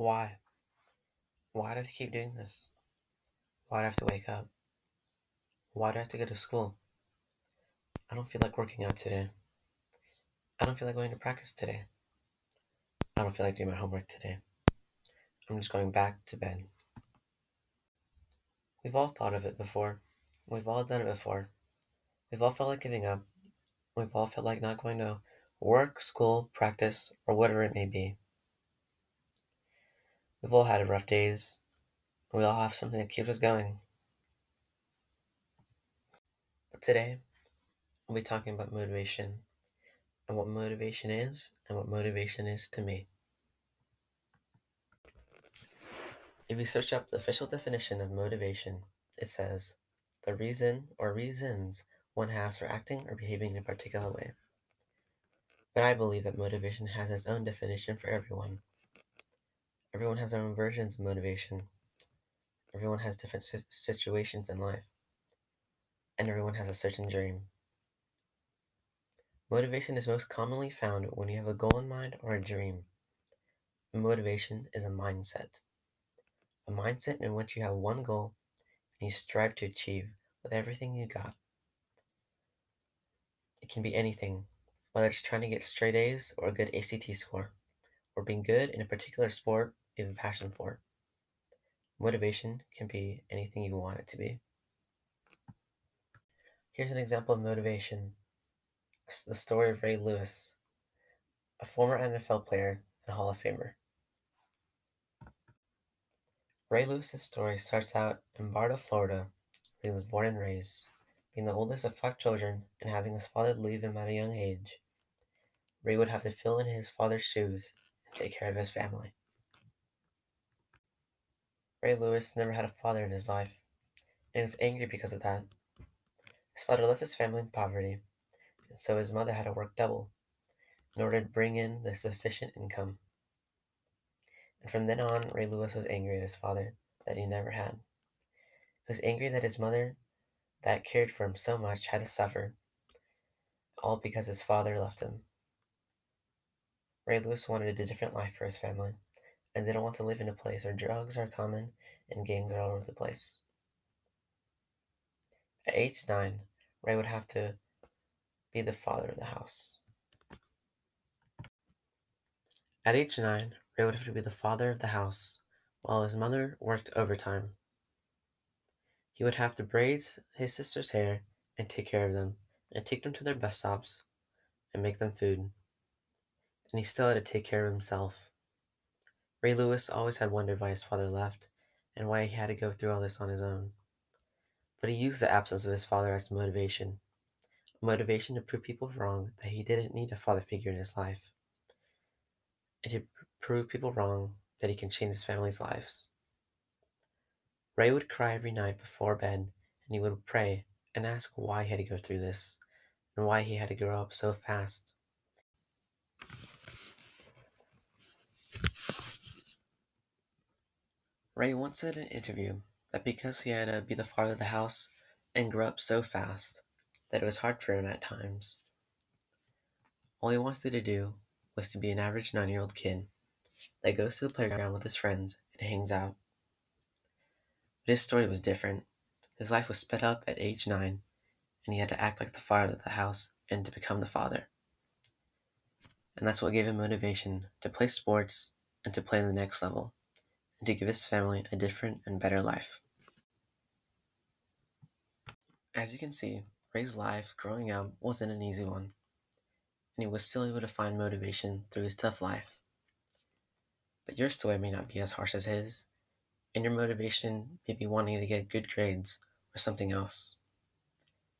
Why? Why do I have to keep doing this? Why do I have to wake up? Why do I have to go to school? I don't feel like working out today. I don't feel like going to practice today. I don't feel like doing my homework today. I'm just going back to bed. We've all thought of it before. We've all done it before. We've all felt like giving up. We've all felt like not going to work, school, practice, or whatever it may be. We've all had rough days. We all have something that keeps us going. But today, we'll be talking about motivation and what motivation is and what motivation is to me. If you search up the official definition of motivation, it says the reason or reasons one has for acting or behaving in a particular way. But I believe that motivation has its own definition for everyone. Everyone has their own versions of motivation. Everyone has different situations in life. And everyone has a certain dream. Motivation is most commonly found when you have a goal in mind or a dream. Motivation is a mindset. A mindset in which you have one goal and you strive to achieve with everything you got. It can be anything, whether it's trying to get straight A's or a good ACT score, or being good in a particular sport you have a passion for. Motivation can be anything you want it to be. Here's an example of motivation the story of Ray Lewis, a former NFL player and Hall of Famer. Ray Lewis's story starts out in Bartow, Florida, where he was born and raised. Being the oldest of five children and having his father leave him at a young age, Ray would have to fill in his father's shoes and take care of his family. Ray Lewis never had a father in his life, and he was angry because of that. His father left his family in poverty, and so his mother had to work double in order to bring in the sufficient income. And from then on, Ray Lewis was angry at his father that he never had. He was angry that his mother, that cared for him so much, had to suffer, all because his father left him. Ray Lewis wanted a different life for his family, and they don't want to live in a place where drugs are common and gangs are all over the place. At age nine, Ray would have to be the father of the house. At age nine, Ray would have to be the father of the house while his mother worked overtime. He would have to braid his sister's hair and take care of them and take them to their bus stops and make them food. And he still had to take care of himself. Ray Lewis always had wondered why his father left and why he had to go through all this on his own. But he used the absence of his father as motivation a motivation to prove people wrong that he didn't need a father figure in his life, and to prove people wrong that he can change his family's lives. Ray would cry every night before bed, and he would pray and ask why he had to go through this, and why he had to grow up so fast. Ray once said in an interview that because he had to be the father of the house and grew up so fast, that it was hard for him at times. All he wanted to do was to be an average nine year old kid that goes to the playground with his friends and hangs out. But his story was different. His life was sped up at age nine, and he had to act like the father of the house and to become the father. And that's what gave him motivation to play sports and to play the next level, and to give his family a different and better life. As you can see, Ray's life growing up wasn't an easy one, and he was still able to find motivation through his tough life. But your story may not be as harsh as his, and your motivation may be wanting to get good grades or something else.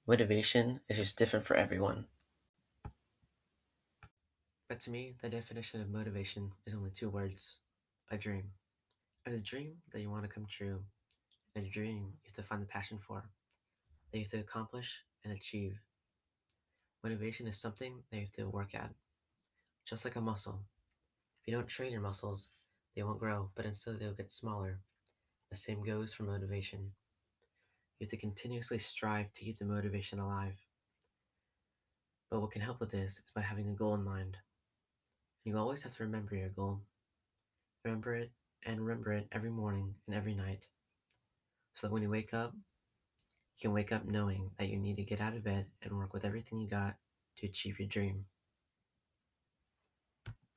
Motivation is just different for everyone. But to me, the definition of motivation is only two words a dream. As a dream that you want to come true, and a dream you have to find the passion for, that you have to accomplish and achieve. Motivation is something that you have to work at, just like a muscle. If you don't train your muscles, they won't grow, but instead they'll get smaller. The same goes for motivation. You have to continuously strive to keep the motivation alive. But what can help with this is by having a goal in mind. And you always have to remember your goal. Remember it and remember it every morning and every night. So that when you wake up, you can wake up knowing that you need to get out of bed and work with everything you got to achieve your dream.